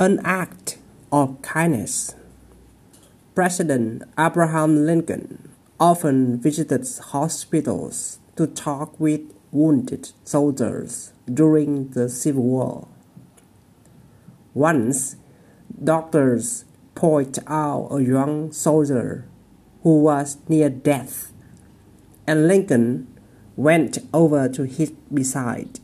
An act of kindness. President Abraham Lincoln often visited hospitals to talk with wounded soldiers during the Civil War. Once, doctors pointed out a young soldier who was near death, and Lincoln went over to his beside.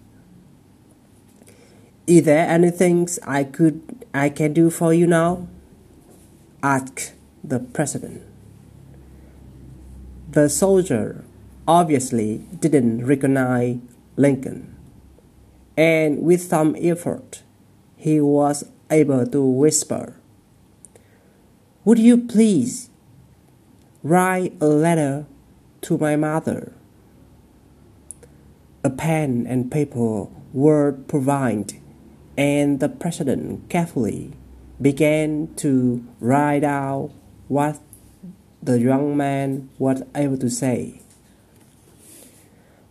Is there anything I could I can do for you now? asked the president. The soldier obviously didn't recognize Lincoln, and with some effort, he was able to whisper, Would you please write a letter to my mother? A pen and paper were provided and the president carefully began to write out what the young man was able to say.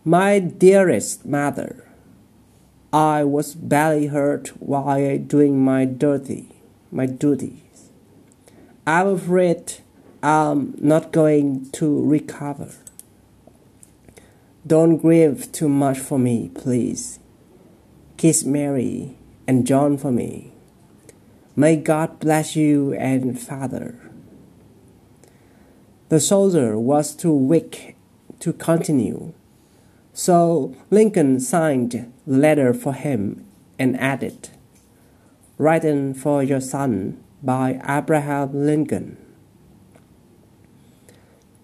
My dearest mother, I was badly hurt while doing my duty, my duties. I'm afraid I'm not going to recover. Don't grieve too much for me, please. Kiss Mary and John for me. May God bless you and Father. The soldier was too weak to continue, so Lincoln signed the letter for him and added, Written for your son by Abraham Lincoln.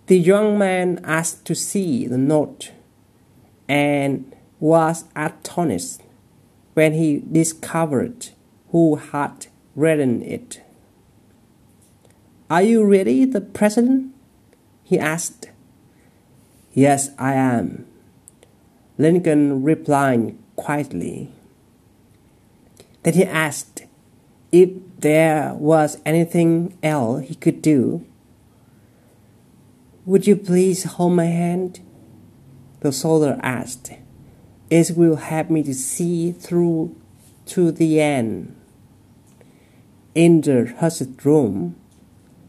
The young man asked to see the note and was astonished when he discovered who had written it. Are you really the president? he asked. Yes, I am. Lincoln replied quietly. Then he asked if there was anything else he could do. Would you please hold my hand? The soldier asked. It will help me to see through to the end. In the hushed room,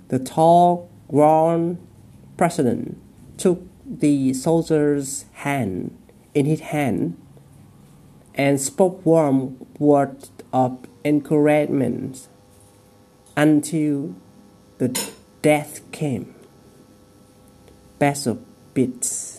the tall, grown president took the soldier's hand in his hand and spoke warm words of encouragement until the death came. Best of bits.